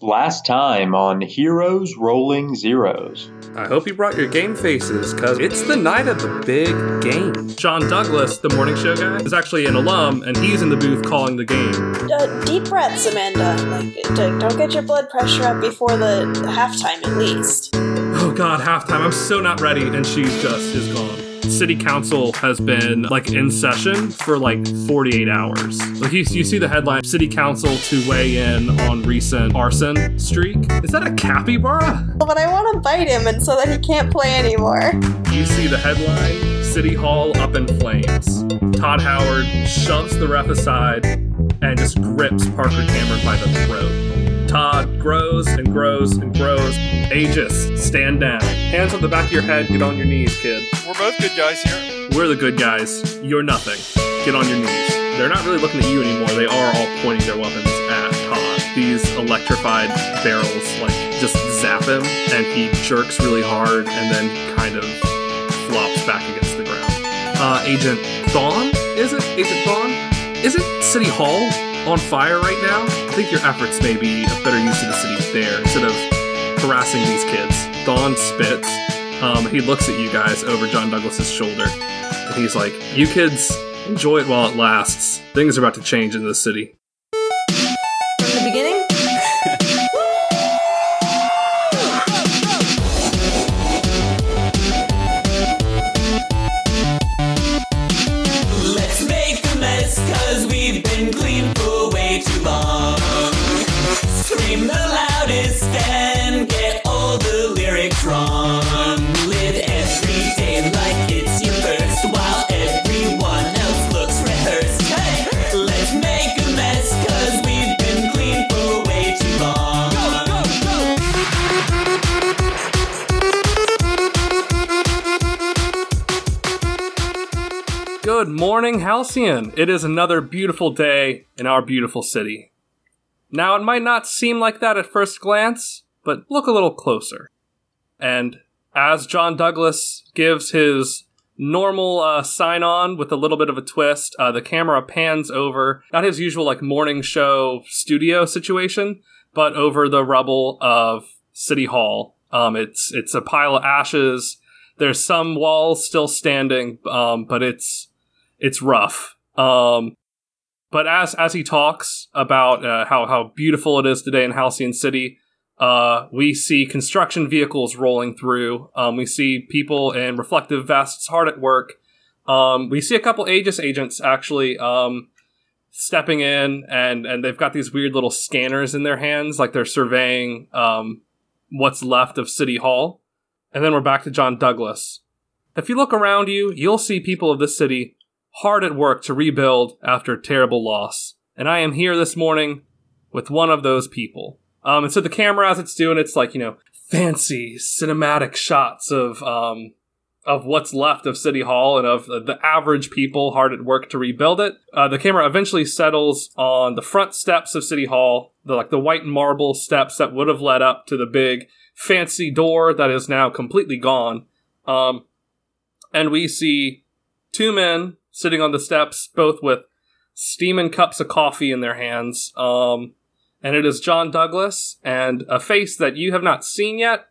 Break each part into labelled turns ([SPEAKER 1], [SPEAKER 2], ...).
[SPEAKER 1] Last time on Heroes Rolling Zeros.
[SPEAKER 2] I hope you brought your game faces, because it's the night of the big game. John Douglas, the morning show guy, is actually an alum, and he's in the booth calling the game.
[SPEAKER 3] Uh, deep breaths, Amanda. Like, don't get your blood pressure up before the halftime, at least.
[SPEAKER 2] Oh god, halftime. I'm so not ready, and she's just is gone. City Council has been like in session for like 48 hours. Like you, you see the headline: City Council to weigh in on recent arson streak. Is that a capybara?
[SPEAKER 3] But I want to bite him, and so that he can't play anymore.
[SPEAKER 2] You see the headline: City Hall up in flames. Todd Howard shoves the ref aside and just grips Parker Cameron by the throat. Todd grows and grows and grows. Aegis, stand down. Hands on the back of your head, get on your knees, kid.
[SPEAKER 4] We're both good guys here.
[SPEAKER 2] We're the good guys. You're nothing. Get on your knees. They're not really looking at you anymore. They are all pointing their weapons at Todd. These electrified barrels, like, just zap him, and he jerks really hard and then kind of flops back against the ground. Uh, Agent Thawne? Is it? Agent Thawne? Isn't City Hall on fire right now? I think your efforts may be a better use of the city there instead of harassing these kids. Thawne spits. Um, he looks at you guys over John Douglas's shoulder, and he's like, "You kids, enjoy it while it lasts. Things are about to change in this city." Halcyon. It is another beautiful day in our beautiful city. Now, it might not seem like that at first glance, but look a little closer. And as John Douglas gives his normal uh, sign on with a little bit of a twist, uh, the camera pans over, not his usual like morning show studio situation, but over the rubble of City Hall. Um, it's it's a pile of ashes. There's some walls still standing, um, but it's it's rough. Um, but as as he talks about uh, how how beautiful it is today in Halcyon City, uh, we see construction vehicles rolling through. Um, we see people in reflective vests hard at work. Um, we see a couple Aegis agents actually um, stepping in, and and they've got these weird little scanners in their hands, like they're surveying um, what's left of City Hall. And then we're back to John Douglas. If you look around you, you'll see people of this city hard at work to rebuild after terrible loss. And I am here this morning with one of those people. Um, and so the camera, as it's doing, it's like you know, fancy cinematic shots of um, of what's left of City Hall and of the average people hard at work to rebuild it. Uh, the camera eventually settles on the front steps of City Hall, the like the white marble steps that would have led up to the big fancy door that is now completely gone. Um, and we see two men sitting on the steps, both with steaming cups of coffee in their hands. Um, and it is John Douglas and a face that you have not seen yet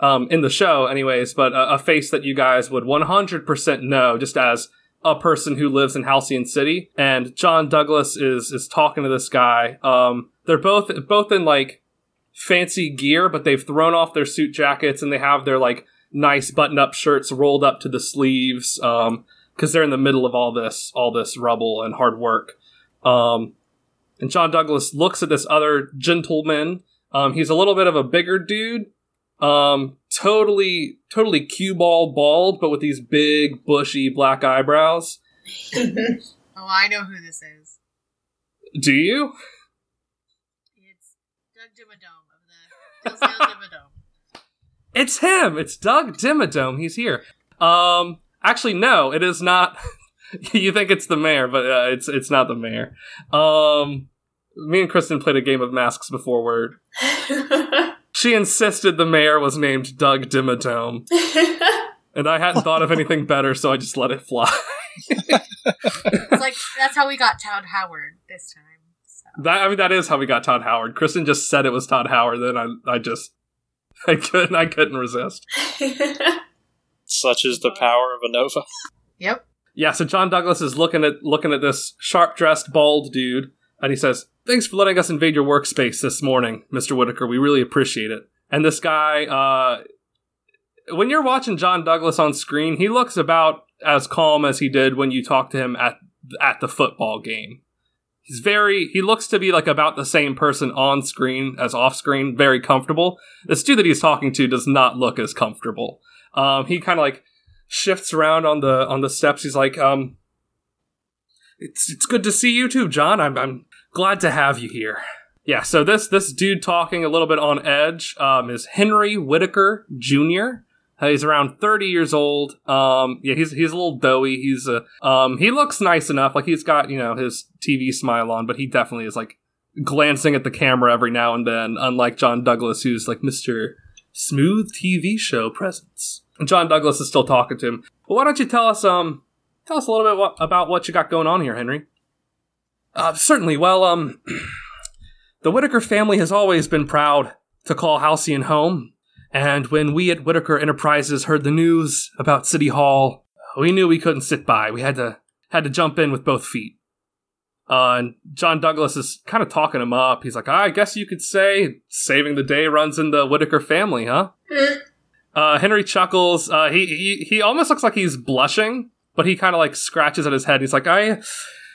[SPEAKER 2] um, in the show, anyways, but a, a face that you guys would 100% know just as a person who lives in Halcyon City. And John Douglas is is talking to this guy. Um, they're both both in like fancy gear, but they've thrown off their suit jackets and they have their like nice button up shirts rolled up to the sleeves. Um, because they're in the middle of all this all this rubble and hard work. Um, and John Douglas looks at this other gentleman. Um, he's a little bit of a bigger dude. Um, totally, totally cue ball bald, but with these big, bushy black eyebrows.
[SPEAKER 5] Oh, I know who this is.
[SPEAKER 2] Do you?
[SPEAKER 5] It's Doug Dimmadome of the Hillsdale Dimmadome.
[SPEAKER 2] It's him. It's Doug Dimmadome. He's here. Um, actually, no, it is not. you think it's the mayor, but uh, it's it's not the mayor. Um, me and Kristen played a game of masks before where she insisted the mayor was named Doug Dimmadome, and I hadn't thought of anything better, so I just let it fly.
[SPEAKER 5] It's like that's how we got Todd Howard this time. So
[SPEAKER 2] That I mean, that is how we got Todd Howard. Kristen just said it was Todd Howard. Then I, I just, I couldn't, I couldn't resist.
[SPEAKER 6] Such is the power of a Nova.
[SPEAKER 5] Yep.
[SPEAKER 2] Yeah. So John Douglas is looking at looking at this sharp dressed bald dude, and he says, "Thanks for letting us invade your workspace this morning, Mister Whitaker. We really appreciate it." And this guy, uh, when you're watching John Douglas on screen, he looks about as calm as he did when you talked to him at at the football game. He's very he looks to be like about the same person on screen as off screen, very comfortable. This dude that he's talking to does not look as comfortable. Um, he kind of like shifts around on the on the steps. He's like, um, "It's it's good to see you too, John. I'm I'm glad to have you here." Yeah. So this this dude talking a little bit on edge um, is Henry Whitaker Jr. Uh, he's around 30 years old. Um, yeah, he's he's a little doughy. He's a um, he looks nice enough. Like he's got you know his TV smile on, but he definitely is like glancing at the camera every now and then. Unlike John Douglas, who's like Mister Smooth TV show presence. John Douglas is still talking to him. But why don't you tell us um tell us a little bit what, about what you got going on here, Henry? Uh, certainly. Well, um, the Whitaker family has always been proud to call Halcyon home. And when we at Whitaker Enterprises heard the news about City Hall, we knew we couldn't sit by. We had to had to jump in with both feet. Uh, and John Douglas is kind of talking him up. He's like, I guess you could say saving the day runs in the Whitaker family, huh? uh, Henry chuckles. Uh, he, he he almost looks like he's blushing, but he kind of like scratches at his head. He's like, I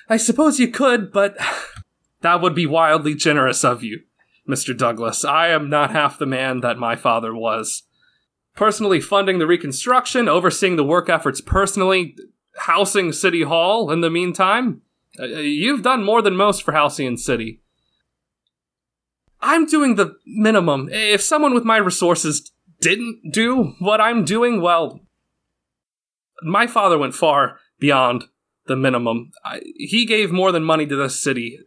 [SPEAKER 2] I suppose you could, but that would be wildly generous of you. Mr. Douglas. I am not half the man that my father was. Personally funding the reconstruction, overseeing the work efforts personally, housing City Hall in the meantime. Uh, you've done more than most for Halcyon City. I'm doing the minimum. If someone with my resources didn't do what I'm doing, well, my father went far beyond the minimum. I, he gave more than money to this city.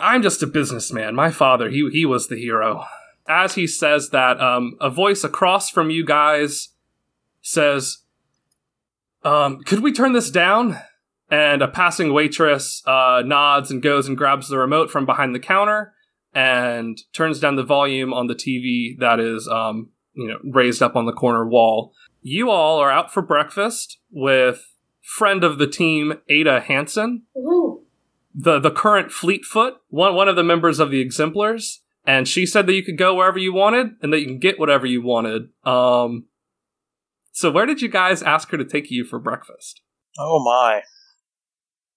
[SPEAKER 2] I'm just a businessman. My father, he he was the hero. As he says that, um, a voice across from you guys says, um, "Could we turn this down?" And a passing waitress uh, nods and goes and grabs the remote from behind the counter and turns down the volume on the TV that is, um, you know, raised up on the corner wall. You all are out for breakfast with friend of the team Ada Hansen
[SPEAKER 3] Ooh.
[SPEAKER 2] the the current Fleetfoot, one one of the members of the Exemplars, and she said that you could go wherever you wanted and that you can get whatever you wanted. Um, so where did you guys ask her to take you for breakfast?
[SPEAKER 6] Oh my.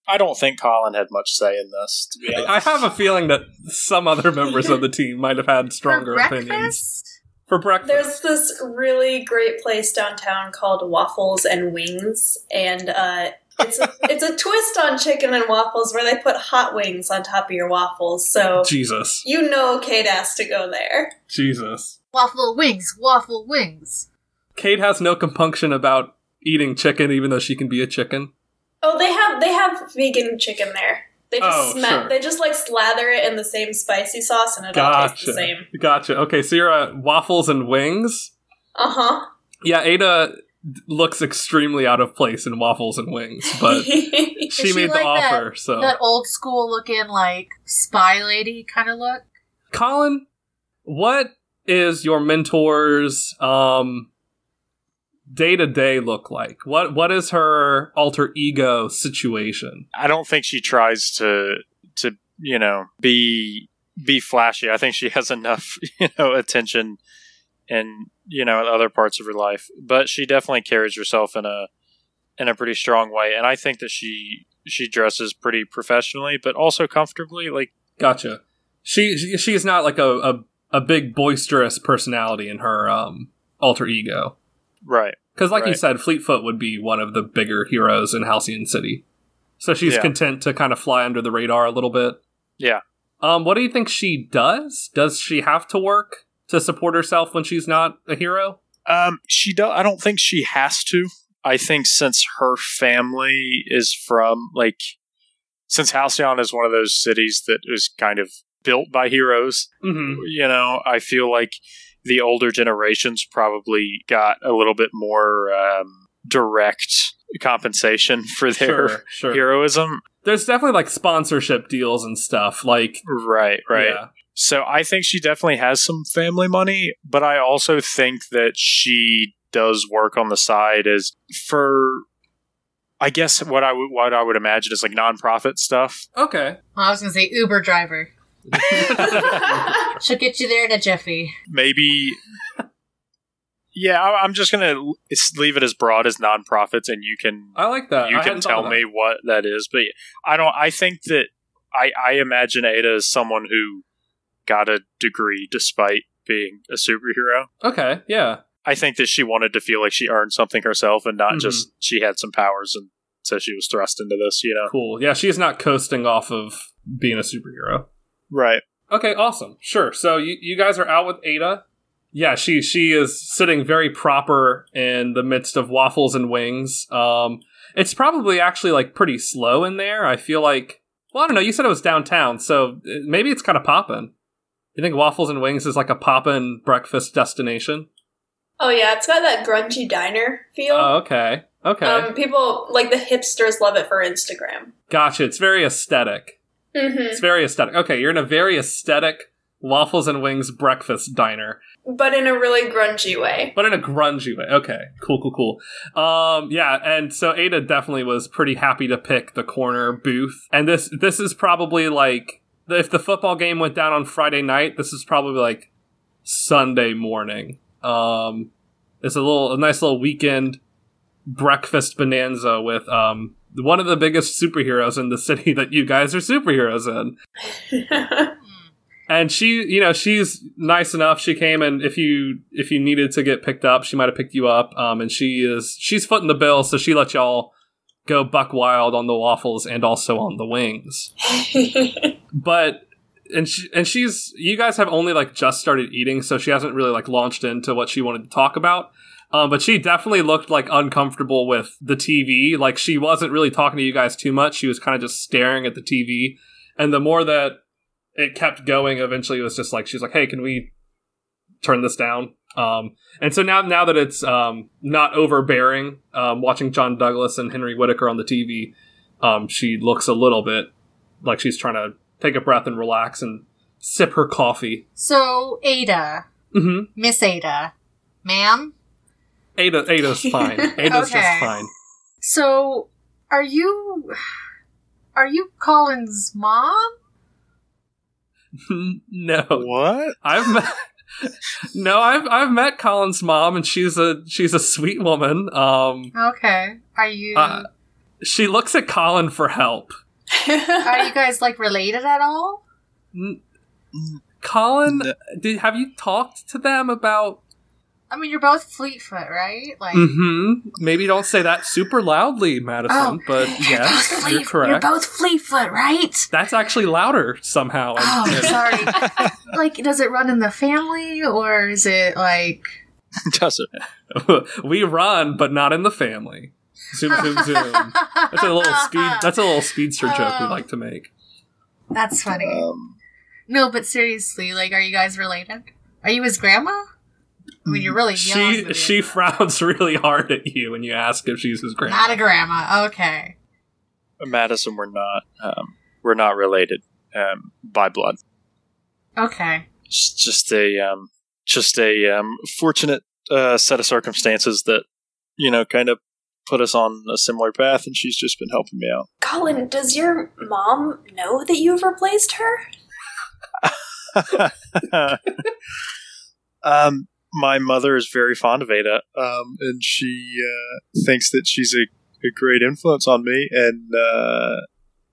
[SPEAKER 6] I don't think Colin had much say in this, to be honest.
[SPEAKER 2] I have a feeling that some other members of the team might have had stronger
[SPEAKER 5] For
[SPEAKER 2] opinions for breakfast.
[SPEAKER 3] There's this really great place downtown called Waffles and Wings, and uh, it's a, it's a twist on chicken and waffles where they put hot wings on top of your waffles. So
[SPEAKER 2] Jesus,
[SPEAKER 3] you know Kate has to go there.
[SPEAKER 2] Jesus.
[SPEAKER 5] Waffle wings, waffle wings.
[SPEAKER 2] Kate has no compunction about eating chicken, even though she can be a chicken.
[SPEAKER 3] Oh, they have they have vegan chicken there. They just
[SPEAKER 2] Oh,
[SPEAKER 3] sma-
[SPEAKER 2] sure.
[SPEAKER 3] they just like slather it in the same spicy sauce, and it all tastes the same.
[SPEAKER 2] Gotcha. Okay, so you're at waffles and wings.
[SPEAKER 3] Uh huh.
[SPEAKER 2] Yeah, Ada looks extremely out of place in waffles and wings, but she,
[SPEAKER 5] she
[SPEAKER 2] made the
[SPEAKER 5] like that-
[SPEAKER 2] offer. so,
[SPEAKER 5] That old school looking like spy lady kind of look.
[SPEAKER 2] Colin, what is your mentor's um day to day look like? What what is her alter ego situation?
[SPEAKER 6] I don't think she tries to to you know be be flashy. I think she has enough you know attention and you know other parts of her life, but she definitely carries herself in a in a pretty strong way. And I think that she she dresses pretty professionally, but also comfortably. Like
[SPEAKER 2] Gotcha. She, she she's not like a, a a big boisterous personality in her um alter ego.
[SPEAKER 6] Right,
[SPEAKER 2] Because, like you said, Fleetfoot would be one of the bigger heroes in Halcyon City. So she's
[SPEAKER 6] Yeah.
[SPEAKER 2] content to kind of fly under the radar a little bit.
[SPEAKER 6] yeah.
[SPEAKER 2] Um, what do you think she does? Does she have to work to support herself when she's not a hero?
[SPEAKER 6] Um, she do- I don't think she has to. I think since her family is from like, since Halcyon is one of those cities that is kind of built by heroes.
[SPEAKER 2] Mm-hmm.
[SPEAKER 6] You know, I feel like the older generations probably got a little bit more um, direct compensation for their
[SPEAKER 2] Sure, sure.
[SPEAKER 6] heroism.
[SPEAKER 2] there's definitely like sponsorship deals and stuff. Like,
[SPEAKER 6] Right, right.
[SPEAKER 2] yeah.
[SPEAKER 6] So I think she definitely has some family money, but I also think that she does work on the side as for I guess what I would what I would imagine is like nonprofit stuff.
[SPEAKER 2] Okay.
[SPEAKER 5] Well, I was gonna say Uber driver. She'll get you there in a jiffy.
[SPEAKER 6] Maybe Yeah, I- I'm just gonna leave it as broad as nonprofits, and you can
[SPEAKER 2] I like that.
[SPEAKER 6] you
[SPEAKER 2] I
[SPEAKER 6] can tell me what that is. But I don't. I think that I I imagine Ada as someone who got a degree despite being a superhero.
[SPEAKER 2] Okay. Yeah.
[SPEAKER 6] I think that she wanted to feel like she earned something herself and not
[SPEAKER 2] Mhm.
[SPEAKER 6] just she had some powers and so she was thrust into this, you know.
[SPEAKER 2] Cool. Yeah, she's not coasting off of being a superhero.
[SPEAKER 6] Right.
[SPEAKER 2] Okay, awesome. Sure. So you, you guys are out with Ada. Yeah, she she is sitting very proper in the midst of waffles and wings. Um, it's probably actually like pretty slow in there. I feel like. Well, I don't know. You said it was downtown, so uh, maybe it's kind of poppin'. You think waffles and wings is like a poppin' breakfast destination?
[SPEAKER 3] oh yeah, it's got that grungy diner feel.
[SPEAKER 2] Oh, okay. Okay.
[SPEAKER 3] Um, people like the hipsters love it for Instagram.
[SPEAKER 2] gotcha. It's very aesthetic.
[SPEAKER 3] Hmm
[SPEAKER 2] It's very aesthetic. Okay, you're in a very aesthetic waffles and wings breakfast diner.
[SPEAKER 3] But in a really grungy way.
[SPEAKER 2] but in a grungy way. Okay, cool, cool, cool. Um, yeah, and so Ada definitely was pretty happy to pick the corner booth, and this this is probably like if the football game went down on Friday night, this is probably like Sunday morning. Um, it's a little a nice little weekend breakfast bonanza with um one of the biggest superheroes in the city that you guys are superheroes in. And she you know she's nice enough. She came and if you if you needed to get picked up she might have picked you up. Um and she is she's footing the bill so she let y'all go buck wild on the waffles and also on the wings. But and she, and she's you guys have only like just started eating so she hasn't really like launched into what she wanted to talk about um, but she definitely looked like uncomfortable with the TV. Like she wasn't really talking to you guys too much. She was kind of just staring at the TV. And the more that it kept going, eventually it was just like she's like, "Hey, can we turn this down?" Um, and so now, now that it's um, not overbearing, um, watching John Douglas and Henry Whitaker on the TV, um, she looks a little bit like she's trying to take a breath and relax and sip her coffee.
[SPEAKER 5] So Ada,
[SPEAKER 2] hmm
[SPEAKER 5] Miss Ada, ma'am.
[SPEAKER 2] Ada, Ada's fine. Ada's just fine.
[SPEAKER 5] So are you are you Colin's mom?
[SPEAKER 2] no,
[SPEAKER 6] What?
[SPEAKER 2] I've met. no, I've I've met Colin's mom, and she's a she's a sweet woman. Um,
[SPEAKER 5] Okay. Are you
[SPEAKER 2] Uh, she looks at Colin for help.
[SPEAKER 5] are you guys like related at all?
[SPEAKER 2] Colin,
[SPEAKER 6] No.
[SPEAKER 2] did have you talked to them about?
[SPEAKER 5] I mean, you're both Fleetfoot, right? Like
[SPEAKER 2] Mm-hmm. Maybe don't say that super loudly, Madison.
[SPEAKER 5] Oh,
[SPEAKER 2] but
[SPEAKER 5] you're
[SPEAKER 2] yes,
[SPEAKER 5] both
[SPEAKER 2] you're correct.
[SPEAKER 5] You're both Fleetfoot, right?
[SPEAKER 2] That's actually louder somehow.
[SPEAKER 5] Oh,
[SPEAKER 2] and-
[SPEAKER 5] sorry. like, does it run in the family, or is it like?
[SPEAKER 6] Does it?
[SPEAKER 2] we run, but not in the family. Zoom, zoom, zoom. That's a little speed. That's a little speedster joke we
[SPEAKER 5] Oh.
[SPEAKER 2] like to make.
[SPEAKER 5] That's funny.
[SPEAKER 6] Um,
[SPEAKER 5] No, but seriously, like, are you guys related? Are you his grandma? I mean, you're really young.
[SPEAKER 2] She she frowns really hard at you when you ask if she's his grandma.
[SPEAKER 5] not a grandma. Okay.
[SPEAKER 6] Madison, we're not. Um, we're not related um, by blood.
[SPEAKER 5] Okay.
[SPEAKER 6] It's just a um, just a um, fortunate uh, set of circumstances that you know kind of put us on a similar path, and she's just been helping me out.
[SPEAKER 3] Colin, does your mom know that you've replaced her?
[SPEAKER 6] um, my mother is very fond of Ada, um, and she uh, thinks that she's a, a great influence on me, and uh,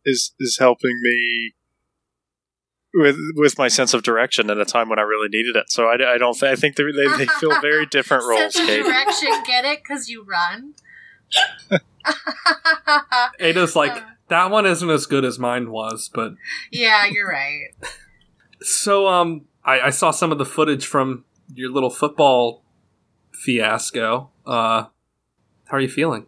[SPEAKER 6] is is helping me with with my sense of direction at a time when I really needed it. So I, I don't th- I think they they they fill very different roles,
[SPEAKER 5] Sense of
[SPEAKER 6] Kate.
[SPEAKER 5] direction, get it? Because you run.
[SPEAKER 2] Ada's like
[SPEAKER 5] Uh.
[SPEAKER 2] that one isn't as good as mine was, but
[SPEAKER 5] yeah, you're right.
[SPEAKER 2] so um, I, I saw some of the footage from your little football fiasco. Uh, how are you feeling?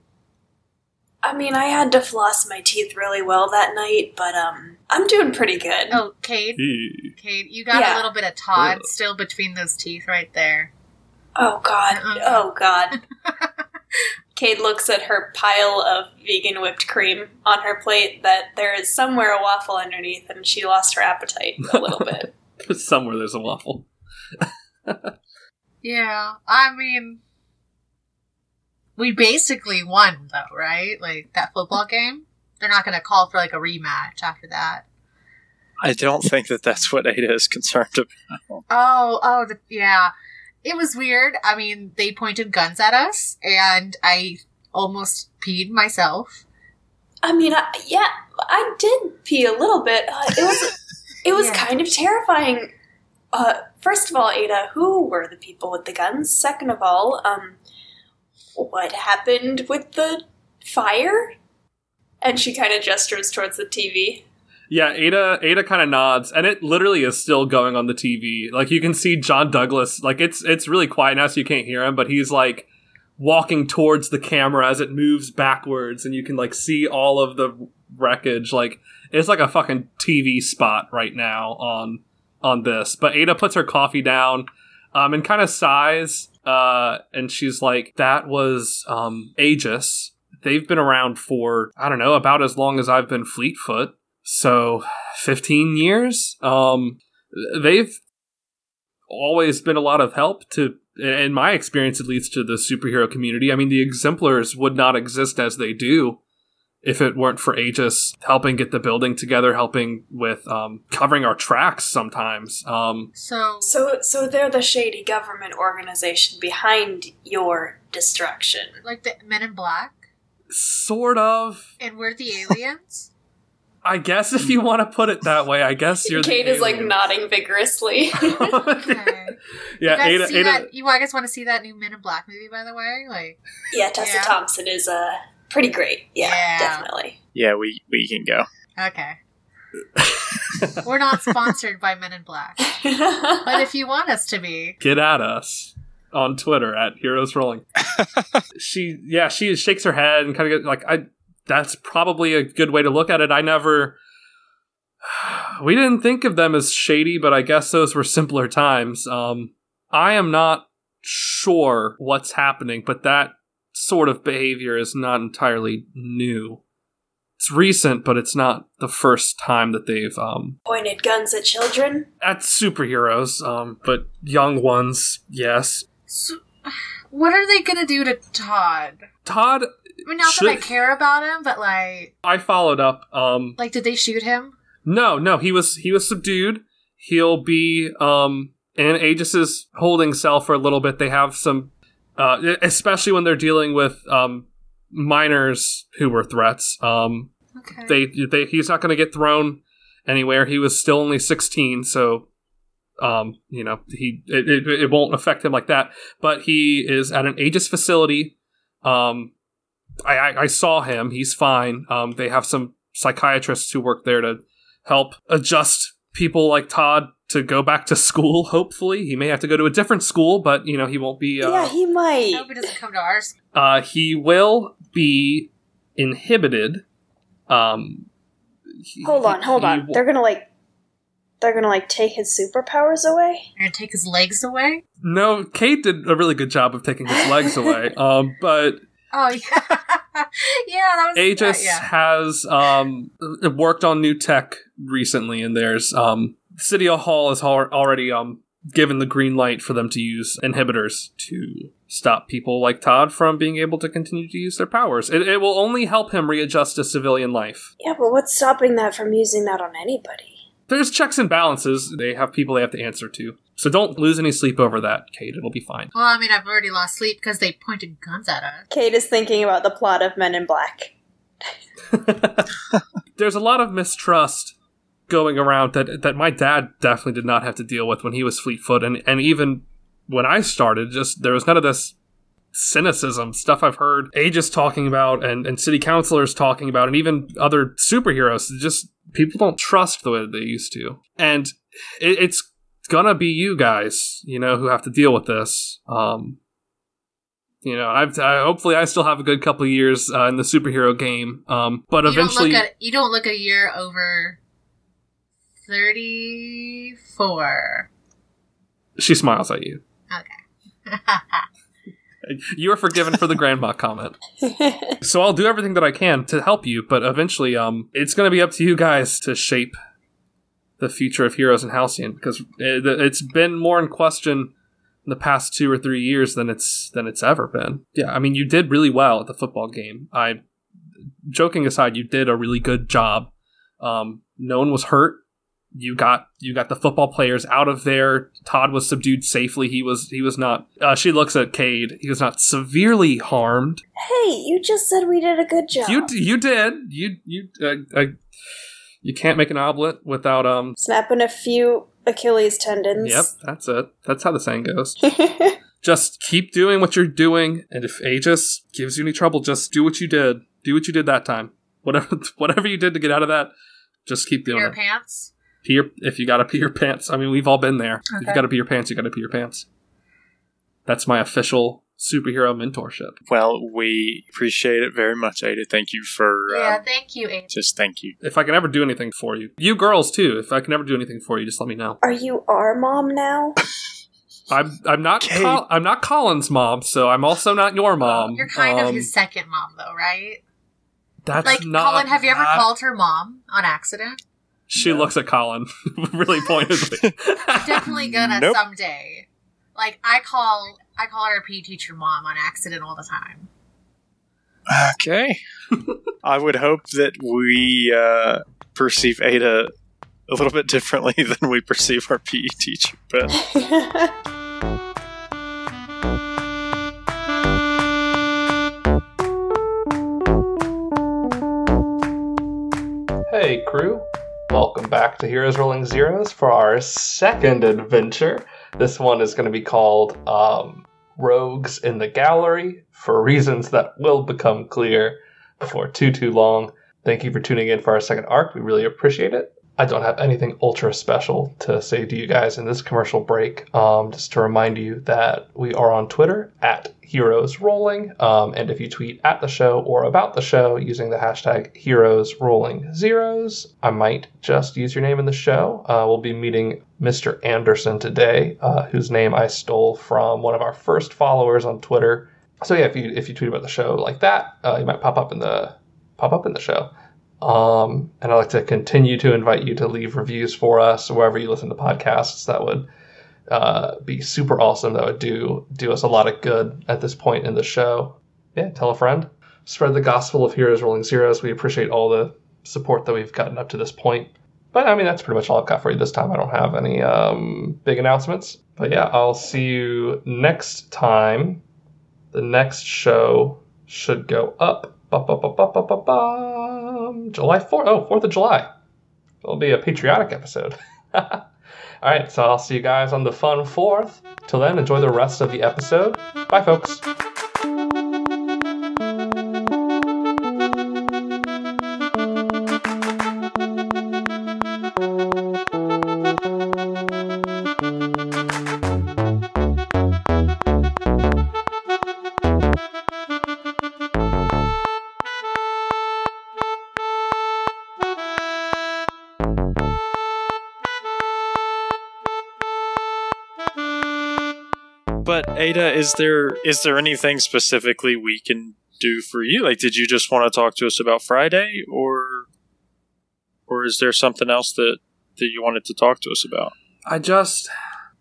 [SPEAKER 3] I mean, I had to floss my teeth really well that night, but um, I'm doing pretty good.
[SPEAKER 5] Oh, Kate,
[SPEAKER 2] Ew.
[SPEAKER 5] Kate, you got
[SPEAKER 3] Yeah.
[SPEAKER 5] a little bit of Todd
[SPEAKER 2] Ugh.
[SPEAKER 5] still between those teeth right there.
[SPEAKER 3] Oh God.
[SPEAKER 5] Uh-uh.
[SPEAKER 3] Oh God. Kate looks at her pile of vegan whipped cream on her plate that there is somewhere a waffle underneath, and she lost her appetite a little bit.
[SPEAKER 2] Somewhere there's a waffle.
[SPEAKER 5] Yeah, I mean, we basically won though, right? Like that football game. They're not going to call for like a rematch after that.
[SPEAKER 6] I don't think that that's what Ada is concerned about.
[SPEAKER 5] Oh, oh, the, yeah. It was weird. I mean, they pointed guns at us, and I almost peed myself.
[SPEAKER 3] I mean, I, yeah, I did pee a little bit. Uh, it was it was
[SPEAKER 5] Yeah.
[SPEAKER 3] kind of terrifying. Uh, first of all, Ada, who were the people with the guns? Second of all, um, what happened with the fire? And she kind of gestures towards the TV.
[SPEAKER 2] Yeah, Ada Ada kind of nods, and it literally is still going on the TV. Like you can see John Douglas. Like it's it's really quiet now, so you can't hear him, but he's like walking towards the camera as it moves backwards, and you can like see all of the wreckage. Like it's like a fucking TV spot right now on on this. But Ada puts her coffee down, um, and kind of sighs, uh, and she's like, "That was um, Aegis. They've been around for I don't know about as long as I've been Fleetfoot." So, 15 years? Um, they've always been a lot of help to, in my experience, at least to the superhero community. I mean, the exemplars would not exist as they do if it weren't for Aegis helping get the building together, helping with um, covering our tracks sometimes. Um,
[SPEAKER 5] So,
[SPEAKER 3] So, so they're the shady government organization behind your destruction.
[SPEAKER 5] like the Men in Black,
[SPEAKER 2] sort of.
[SPEAKER 5] and we're the aliens.
[SPEAKER 2] I guess if you want to put it that way, I guess you're. the
[SPEAKER 3] Kate is like nodding vigorously.
[SPEAKER 5] Okay.
[SPEAKER 2] yeah,
[SPEAKER 5] you guys
[SPEAKER 2] Ada,
[SPEAKER 5] see
[SPEAKER 2] Ada,
[SPEAKER 5] that? You guys want to see that new Men in Black movie, by the way? Like,
[SPEAKER 3] yeah, Tessa
[SPEAKER 5] Yeah.
[SPEAKER 3] Thompson is uh pretty great. Yeah,
[SPEAKER 5] Yeah.
[SPEAKER 3] definitely.
[SPEAKER 6] Yeah, we we can go.
[SPEAKER 5] okay. We're not sponsored by Men in Black, but if you want us to be,
[SPEAKER 2] get at us on Twitter at Heroes Rolling. she, yeah, she shakes her head and kind of get like, I. That's probably a good way to look at it. I never. We didn't think of them as shady, but I guess those were simpler times. Um, I am not sure what's happening, but that sort of behavior is not entirely new. It's recent, but it's not the first time that they've um,
[SPEAKER 3] Pointed guns at children.
[SPEAKER 2] at superheroes, um, but young ones, yes.
[SPEAKER 5] so, what are they gonna do to Todd?
[SPEAKER 2] Todd,
[SPEAKER 5] I mean, not that I care about him, but like,
[SPEAKER 2] I followed up. Um,
[SPEAKER 5] like, did they shoot him?
[SPEAKER 2] no, no, he was he was subdued. He'll be um in Aegis's holding cell for a little bit. They have some, uh, especially when they're dealing with um minors who were threats. Um,
[SPEAKER 5] Okay.
[SPEAKER 2] they they he's not going to get thrown anywhere. He was still only 16, so um, you know, he it, it, it won't affect him like that. But he is at an Aegis facility. Um, I, I I saw him. He's fine. Um, they have some psychiatrists who work there to help adjust people like Todd to go back to school. Hopefully, he may have to go to a different school, but you know, he won't be. Uh,
[SPEAKER 3] yeah, he
[SPEAKER 5] I
[SPEAKER 3] might.
[SPEAKER 5] hope he doesn't come to ours.
[SPEAKER 2] uh, he will be inhibited. Um, he-
[SPEAKER 3] Hold on, hold on.
[SPEAKER 2] w-
[SPEAKER 3] They're gonna like, they're gonna like take his superpowers away.
[SPEAKER 5] You're gonna take his legs away?
[SPEAKER 2] no, Kate did a really good job of taking his legs away. Um, but
[SPEAKER 5] Oh yeah, yeah. That was
[SPEAKER 2] Aegis
[SPEAKER 5] uh, yeah.
[SPEAKER 2] has um worked on new tech recently, and there's um City Hall has already um given the green light for them to use inhibitors to stop people like Todd from being able to continue to use their powers. It, it will only help him readjust to civilian life.
[SPEAKER 3] Yeah, but what's stopping that from using that on anybody?
[SPEAKER 2] There's checks and balances. They have people they have to answer to. So don't lose any sleep over that, Kate. It'll be fine.
[SPEAKER 5] Well, I mean, I've already lost sleep because they pointed guns at us.
[SPEAKER 3] Kate is thinking about the plot of Men in Black.
[SPEAKER 2] There's a lot of mistrust going around that that my dad definitely did not have to deal with when he was Fleetfoot, and and even when I started, just there was none of this cynicism stuff I've heard Aegis talking about and, and city councilors talking about and even other superheroes. Just people don't trust the way that they used to. And it, it's gonna be you guys you know who have to deal with this. Um you know I've I, hopefully I still have a good couple of years uh, in the superhero game. Um but
[SPEAKER 5] you
[SPEAKER 2] eventually
[SPEAKER 5] don't you don't look a year over thirty-four.
[SPEAKER 2] she smiles at you
[SPEAKER 5] Okay.
[SPEAKER 2] you are forgiven for the grandma comment. So I'll do everything that I can to help you, but eventually, um, it's going to be up to you guys to shape the future of Heroes and Halcyon because it, it's been more in question in the past two or three years than it's than it's ever been. Yeah, I mean, you did really well at the football game. I, joking aside, you did a really good job. Um, no one was hurt. You got you got the football players out of there. Todd was subdued safely. He was he was not. Uh, she looks at Kate. He was not severely harmed.
[SPEAKER 3] hey, you just said we did a good job.
[SPEAKER 2] You you did you you uh, uh, you can't make an omelet without um.
[SPEAKER 3] Snapping a few Achilles tendons.
[SPEAKER 2] Yep, that's it. That's how the saying goes. just keep doing what you're doing, and if Aegis gives you any trouble, just do what you did. Do what you did that time. Whatever whatever you did to get out of that, just keep doing
[SPEAKER 5] Your
[SPEAKER 2] it.
[SPEAKER 5] pants.
[SPEAKER 2] Pee your, if you gotta pee your pants. I mean, we've all been there. If you
[SPEAKER 5] Okay.
[SPEAKER 2] gotta pee your pants, you gotta pee your pants. That's my official superhero mentorship.
[SPEAKER 6] Well, we appreciate it very much, Ada. Thank you for
[SPEAKER 5] Yeah,
[SPEAKER 6] um,
[SPEAKER 5] thank you, Aiden.
[SPEAKER 6] just thank you.
[SPEAKER 2] If I can ever do anything for you, you girls too. If I can ever do anything for you, just let me know.
[SPEAKER 3] Are you our mom now?
[SPEAKER 2] I'm I'm not Col- I'm not Colin's mom, so I'm also not your mom.
[SPEAKER 5] You're kind of
[SPEAKER 2] Um,
[SPEAKER 5] his second mom, though, right?
[SPEAKER 2] That's
[SPEAKER 5] Like,
[SPEAKER 2] not.
[SPEAKER 5] Colin, have you ever
[SPEAKER 2] that-
[SPEAKER 5] called her mom on accident?
[SPEAKER 2] She looks at Colin really pointedly.
[SPEAKER 5] Definitely gonna
[SPEAKER 6] Nope.
[SPEAKER 5] someday. Like, I call I call her PE teacher mom on accident all the time.
[SPEAKER 6] Okay. I would hope that we uh, perceive Ada a little bit differently than we perceive our PE teacher, but
[SPEAKER 2] Welcome back to Heroes Rolling Zeros for our second adventure. This one is going to be called um, Rogues in the Gallery for reasons that will become clear before too, too long. Thank you for tuning in for our second arc. We really appreciate it. I don't have anything ultra special to say to you guys in this commercial break. Um, just to remind you that we are on Twitter at Heroes Rolling, um, and if you tweet at the show or about the show using the hashtag Heroes Rolling Zeros, I might just use your name in the show. Uh, we'll be meeting Mr. Anderson today, uh, whose name I stole from one of our first followers on Twitter. So yeah, if you if you tweet about the show like that, uh, you might pop up in the pop up in the show. Um, and I'd like to continue to invite you to leave reviews for us wherever you listen to podcasts. That would uh, be super awesome. That would do do us a lot of good at this point in the show. Yeah, tell a friend. Spread the gospel of Heroes Rolling Zeros. We appreciate all the support that we've gotten up to this point. But I mean, that's pretty much all I've got for you this time. I don't have any um, big announcements. But yeah, I'll see you next time. The next show should go up. Ba-ba-ba-ba-ba-ba-bum. July 4th. Oh, 4th of July. It'll be a patriotic episode. All right, so I'll see you guys on the fun 4th. Till then, enjoy the rest of the episode. Bye, folks.
[SPEAKER 6] Ada, is there is there anything specifically we can do for you? Like, did you just want to talk to us about Friday, or or is there something else that that you wanted to talk to us about?
[SPEAKER 2] I just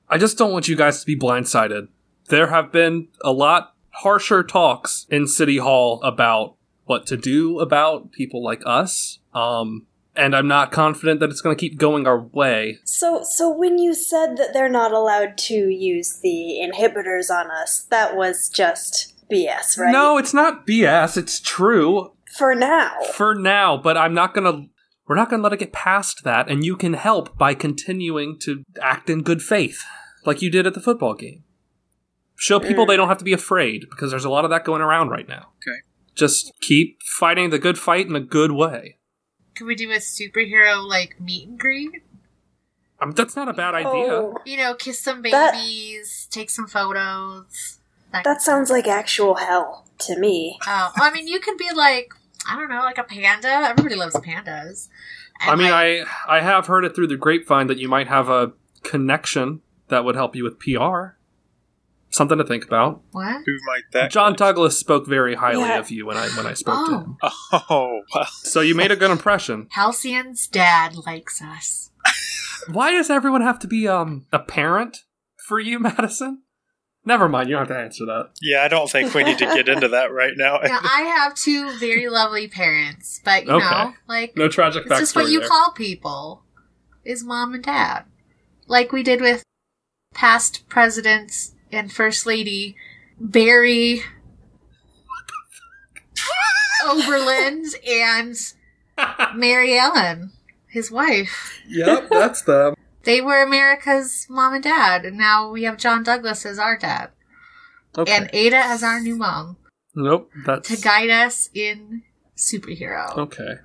[SPEAKER 2] I just don't want you guys to be blindsided. There have been a lot harsher talks in City Hall about what to do about people like us. Um and I'm not confident that it's going to keep going our way.
[SPEAKER 3] So, so when you said that they're not allowed to use the inhibitors on us, that was just BS, right?
[SPEAKER 2] No, it's not BS. It's true
[SPEAKER 3] For now.
[SPEAKER 2] for now, but I'm not going to we're not going to let it get past that and you can help by continuing to act in good faith like you did at the football game. Show people they mm. don't have to be afraid because there's a lot of that going around right now.
[SPEAKER 6] Okay.
[SPEAKER 2] Just keep fighting the good fight in a good way.
[SPEAKER 5] Could we do a superhero like meet and greet?
[SPEAKER 2] I mean, that's not a bad idea.
[SPEAKER 3] Oh,
[SPEAKER 5] You know, kiss some
[SPEAKER 3] That-
[SPEAKER 5] babies, take some photos. That,
[SPEAKER 3] that sounds like actual hell to me.
[SPEAKER 5] Oh, well, I mean, you could be like, I don't know, like a panda. Everybody loves pandas.
[SPEAKER 2] I mean,
[SPEAKER 5] like,
[SPEAKER 2] I I have heard it through the grapevine that you might have a connection that would help you with PR. Something to think about.
[SPEAKER 5] What?
[SPEAKER 6] Who might that?
[SPEAKER 2] John Douglas spoke very highly
[SPEAKER 3] Yeah.
[SPEAKER 2] of you when I when I spoke to
[SPEAKER 5] Oh.
[SPEAKER 2] him.
[SPEAKER 6] Oh, wow.
[SPEAKER 2] So you made a good impression.
[SPEAKER 5] Halcyon's dad likes us.
[SPEAKER 2] Why does everyone have to be um a parent for you, Madison? Never mind, you don't have to answer that.
[SPEAKER 6] Yeah, I don't think we need to get into that right now.
[SPEAKER 5] Now, I have two very lovely parents, but you
[SPEAKER 2] Okay.
[SPEAKER 5] know, like
[SPEAKER 2] No tragic
[SPEAKER 5] it's just what
[SPEAKER 2] backstory
[SPEAKER 5] you
[SPEAKER 2] there.
[SPEAKER 5] call people is mom and dad, like we did with past presidents and first lady Barry Oberlin and Mary Ellen, his wife.
[SPEAKER 2] yep, that's them.
[SPEAKER 5] They were America's mom and dad, and now we have John Douglas as our dad,
[SPEAKER 2] Okay.
[SPEAKER 5] and Ada as our new mom
[SPEAKER 2] nope, that's
[SPEAKER 5] to guide us in superhero.
[SPEAKER 2] Okay.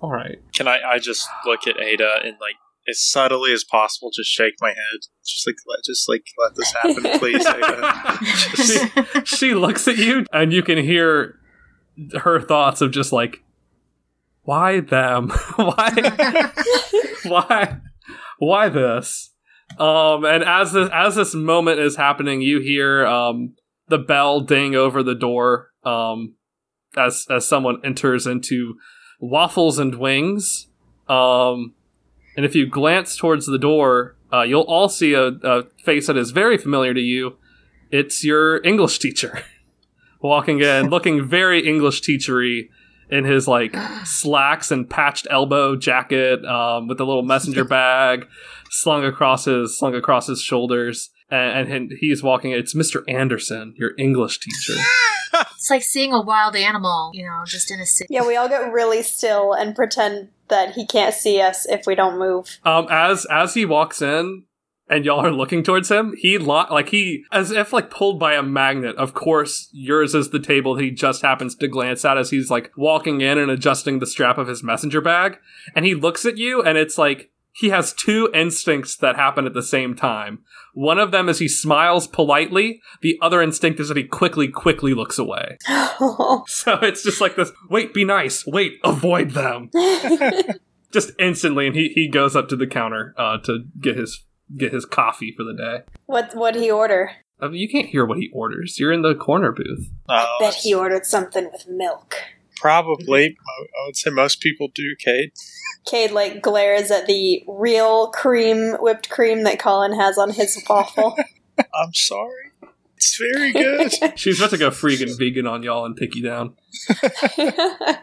[SPEAKER 2] All right.
[SPEAKER 6] Can I? I just look at Ada and like as subtly as possible, just shake my head, just like let, just like let this happen, please, Ada.
[SPEAKER 2] she, she looks at you, and you can hear her thoughts of just like, why them? why? why? Why this? Um, and as this as this moment is happening, you hear um the bell ding over the door. Um, as as someone enters into waffles and wings. Um, and if you glance towards the door, uh, you'll all see a, a face that is very familiar to you. It's your English teacher walking in, looking very English teachery in his like slacks and patched elbow jacket um, with a little messenger bag slung across his slung across his shoulders. And, and he's walking. It's Mr. Anderson, your English teacher.
[SPEAKER 5] It's like seeing a wild animal, you know, just in a city.
[SPEAKER 3] yeah, we all get really still and pretend that he can't see us if we don't move.
[SPEAKER 2] Um, as as he walks in and y'all are looking towards him, he lo- like he as if like pulled by a magnet. Of course, yours is the table he just happens to glance at as he's like walking in and adjusting the strap of his messenger bag, and he looks at you, and it's like he has two instincts that happen at the same time. One of them is he smiles politely. The other instinct is that he quickly, quickly looks away. So it's just like this. Wait, be nice. Wait, avoid them. just instantly, and he, he goes up to the counter uh, to get his get his coffee for the day.
[SPEAKER 3] what what'd he order?
[SPEAKER 2] I mean, you can't hear what he orders. You're in the corner booth.
[SPEAKER 6] Oh,
[SPEAKER 3] Bet he ordered something with milk.
[SPEAKER 6] Probably. Mm-hmm. I would say most people do, Kate.
[SPEAKER 3] Cade like glares at the real cream whipped cream that Colin has on his waffle.
[SPEAKER 6] I'm sorry. It's very good.
[SPEAKER 2] She's about to go freaking vegan on y'all and take you down.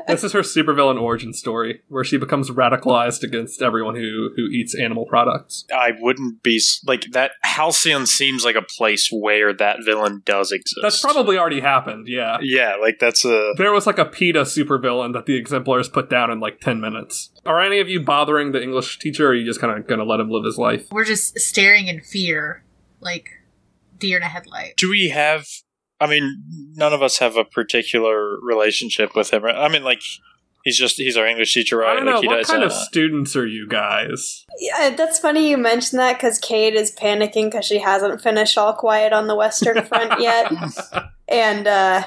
[SPEAKER 2] This is her supervillain origin story, where she becomes radicalized against everyone who who eats animal products.
[SPEAKER 6] I wouldn't be like that. Halcyon seems like a place where that villain does exist.
[SPEAKER 2] That's probably already happened. Yeah,
[SPEAKER 6] yeah. Like that's a
[SPEAKER 2] there was like a PETA supervillain that the exemplars put down in like ten minutes. Are any of you bothering the English teacher, or are you just kind of gonna let him live his life?
[SPEAKER 5] We're just staring in fear, like deer in a headlight.
[SPEAKER 6] do we have i mean none of us have a particular relationship with him right? i mean like he's just he's our english teacher right
[SPEAKER 2] I don't know.
[SPEAKER 6] like he
[SPEAKER 2] what
[SPEAKER 6] does
[SPEAKER 2] kind of
[SPEAKER 6] uh,
[SPEAKER 2] students are you guys?
[SPEAKER 3] yeah, that's funny you mentioned that because Kate is panicking because she hasn't finished All Quiet on the Western Front yet, and uh,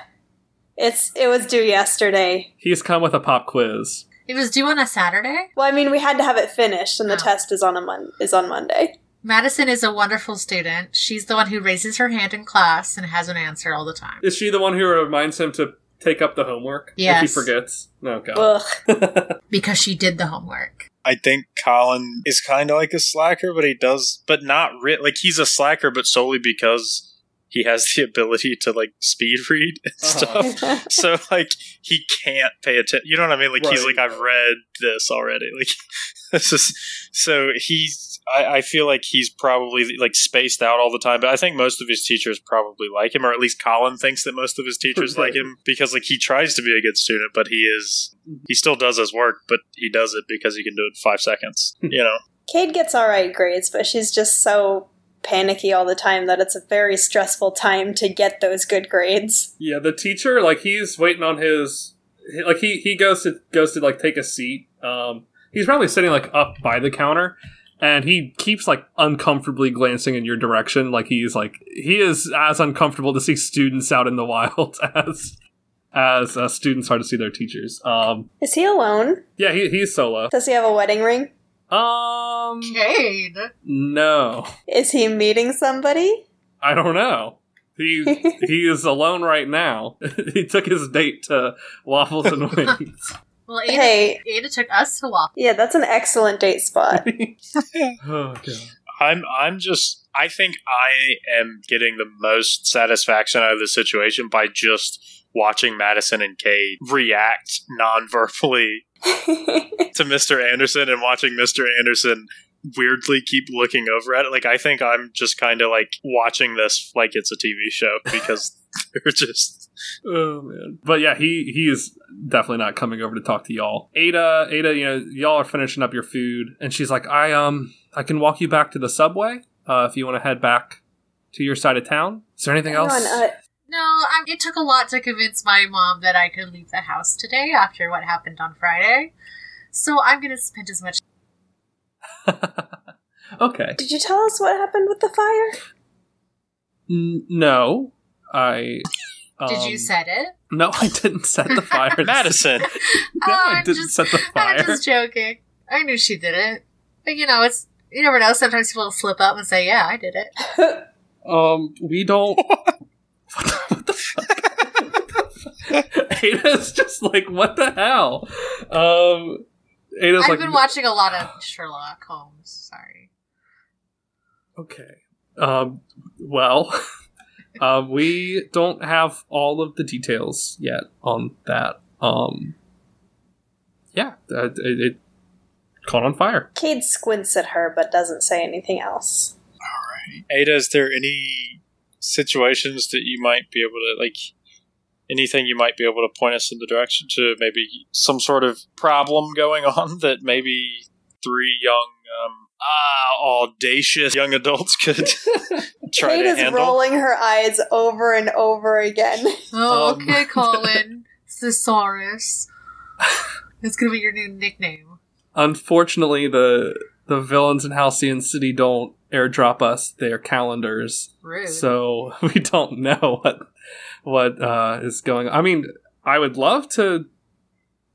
[SPEAKER 3] it's it was due yesterday.
[SPEAKER 2] He's come with a pop quiz.
[SPEAKER 5] It was due on a Saturday.
[SPEAKER 3] Well, I mean, we had to have it finished, and the
[SPEAKER 5] Oh.
[SPEAKER 3] test is on a mon- is on Monday.
[SPEAKER 5] Madison is a wonderful student. She's the one who raises her hand in class and has an answer all the time.
[SPEAKER 2] Is she the one who reminds him to take up the homework if he forgets? No, God.
[SPEAKER 3] Ugh.
[SPEAKER 5] Because she did the homework.
[SPEAKER 6] i think colin is kind of like a slacker but he does but not re- like he's a slacker but solely because he has the ability to like speed read and
[SPEAKER 2] Uh-huh.
[SPEAKER 6] stuff. So like he can't pay attention you know what i mean? Like he's like i've read this already. Like this is so he's I, I feel like he's probably like spaced out all the time but i think most of his teachers probably like him or at least colin thinks that most of his teachers
[SPEAKER 2] Right.
[SPEAKER 6] like him because like he tries to be a good student but he is he still does his work but he does it because he can do it in five seconds you know?
[SPEAKER 3] Kate gets all right grades, but she's just so panicky all the time that it's a very stressful time to get those good grades.
[SPEAKER 2] Yeah, the teacher, like he's waiting on his, like he he goes to goes to like take a seat. Um, he's probably sitting like up by the counter, and he keeps like uncomfortably glancing in your direction. Like he's like he is as uncomfortable to see students out in the wild as as uh, students are to see their teachers. Um,
[SPEAKER 3] Is he alone?
[SPEAKER 2] yeah, he he's solo.
[SPEAKER 3] Does he have a wedding ring?
[SPEAKER 2] Um,
[SPEAKER 5] Kate.
[SPEAKER 2] no,
[SPEAKER 3] Is he meeting somebody?
[SPEAKER 2] I don't know. He he is alone right now. he took his date to Waffles and Wings.
[SPEAKER 5] Well, Ada,
[SPEAKER 3] Hey.
[SPEAKER 5] Ada took us to Waffle.
[SPEAKER 3] Yeah, that's an excellent date spot.
[SPEAKER 2] oh god.
[SPEAKER 6] I'm I'm just I think I am getting the most satisfaction out of the situation by just watching Madison and Kate react non-verbally to Mr. Anderson and watching Mr. Anderson weirdly keep looking over at it. Like I think I'm just kind of like watching this like it's a TV show because they're just
[SPEAKER 2] Oh man. But yeah, he he is definitely not coming over to talk to y'all. Ada, Ada, you know, y'all are finishing up your food, and she's like, I um I can walk you back to the subway uh, if you want to head back to your side of town. Is there anything
[SPEAKER 3] Hang
[SPEAKER 2] else?
[SPEAKER 3] on, uh,
[SPEAKER 5] No, I, it took a lot to convince my mom that I could leave the house today after what happened on Friday. So I'm going to spend as much.
[SPEAKER 2] okay.
[SPEAKER 3] did you tell us what happened with the fire?
[SPEAKER 2] N- no, I.
[SPEAKER 5] Did you
[SPEAKER 2] um,
[SPEAKER 5] set it?
[SPEAKER 2] No, I didn't set the fire.
[SPEAKER 6] Madison.
[SPEAKER 2] No,
[SPEAKER 5] Oh,
[SPEAKER 2] I
[SPEAKER 5] I'm
[SPEAKER 2] didn't
[SPEAKER 5] just-
[SPEAKER 2] set the fire.
[SPEAKER 5] I'm just joking. I knew she did it. But you know, it's you never know. Sometimes people will slip up and say, "Yeah, I did it."
[SPEAKER 2] Um, we don't. What the, what the fuck? Ada's just like, what the hell? Um, Ada's
[SPEAKER 5] I've
[SPEAKER 2] like,
[SPEAKER 5] been watching a lot of Sherlock Holmes. Sorry.
[SPEAKER 2] okay. Um, well, um, we don't have all of the details yet on that. Um, yeah, that- it, it caught on fire.
[SPEAKER 3] Kate squints at her but doesn't say anything else. All right.
[SPEAKER 6] Ada, is there any situations that you might be able to like anything you might be able to point us in the direction to maybe some sort of problem going on that maybe three young um ah audacious young adults could try
[SPEAKER 3] Kate
[SPEAKER 6] to
[SPEAKER 3] is
[SPEAKER 6] handle?
[SPEAKER 3] rolling her eyes over and over again.
[SPEAKER 5] Oh,
[SPEAKER 2] Um.
[SPEAKER 5] okay, Colin. Thesaurus. That's gonna be your new nickname.
[SPEAKER 2] Unfortunately, the the villains in Halcyon City don't airdrop us their calendars.
[SPEAKER 5] Rude.
[SPEAKER 2] so we don't know what what uh, is going on. I mean, I would love to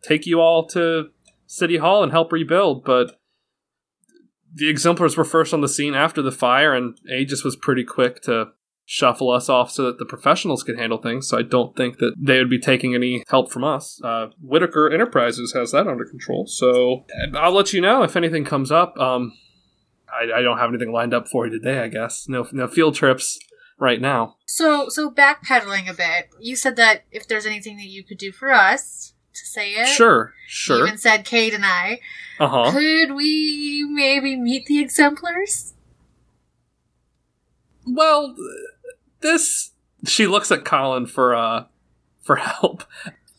[SPEAKER 2] take you all to City Hall and help rebuild, but the exemplars were first on the scene after the fire, and Aegis was pretty quick to shuffle us off so that the professionals could handle things. So I don't think that they would be taking any help from us. Uh, Whitaker Enterprises has that under control, so I'll let you know if anything comes up. Um, I, I don't have anything lined up for you today. I guess no no field trips right now.
[SPEAKER 5] So, so backpedaling a bit, you said that if there's anything that you could do for us, to say it.
[SPEAKER 2] Sure,
[SPEAKER 5] You
[SPEAKER 2] sure.
[SPEAKER 5] even said Kate and I.
[SPEAKER 2] Uh huh.
[SPEAKER 5] Could we maybe meet the exemplars?
[SPEAKER 2] Well, this she looks at Colin for uh for help.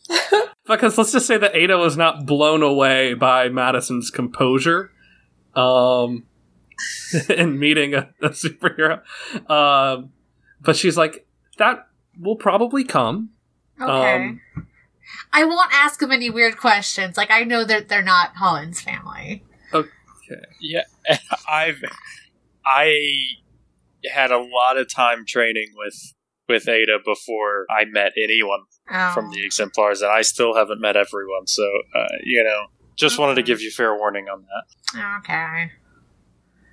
[SPEAKER 2] because let's just say that Ada was not blown away by Madison's composure um in meeting a, a superhero. Um but she's like that will probably come.
[SPEAKER 5] Okay.
[SPEAKER 2] Um,
[SPEAKER 5] I won't ask them any weird questions. Like I know that they're not Holland's family.
[SPEAKER 2] Okay.
[SPEAKER 6] Yeah, I've I had a lot of time training with with Ada before I met anyone
[SPEAKER 5] Oh.
[SPEAKER 6] from the exemplars, and I still haven't met everyone. So uh, you know, just wanted to give you fair warning on that.
[SPEAKER 5] Okay.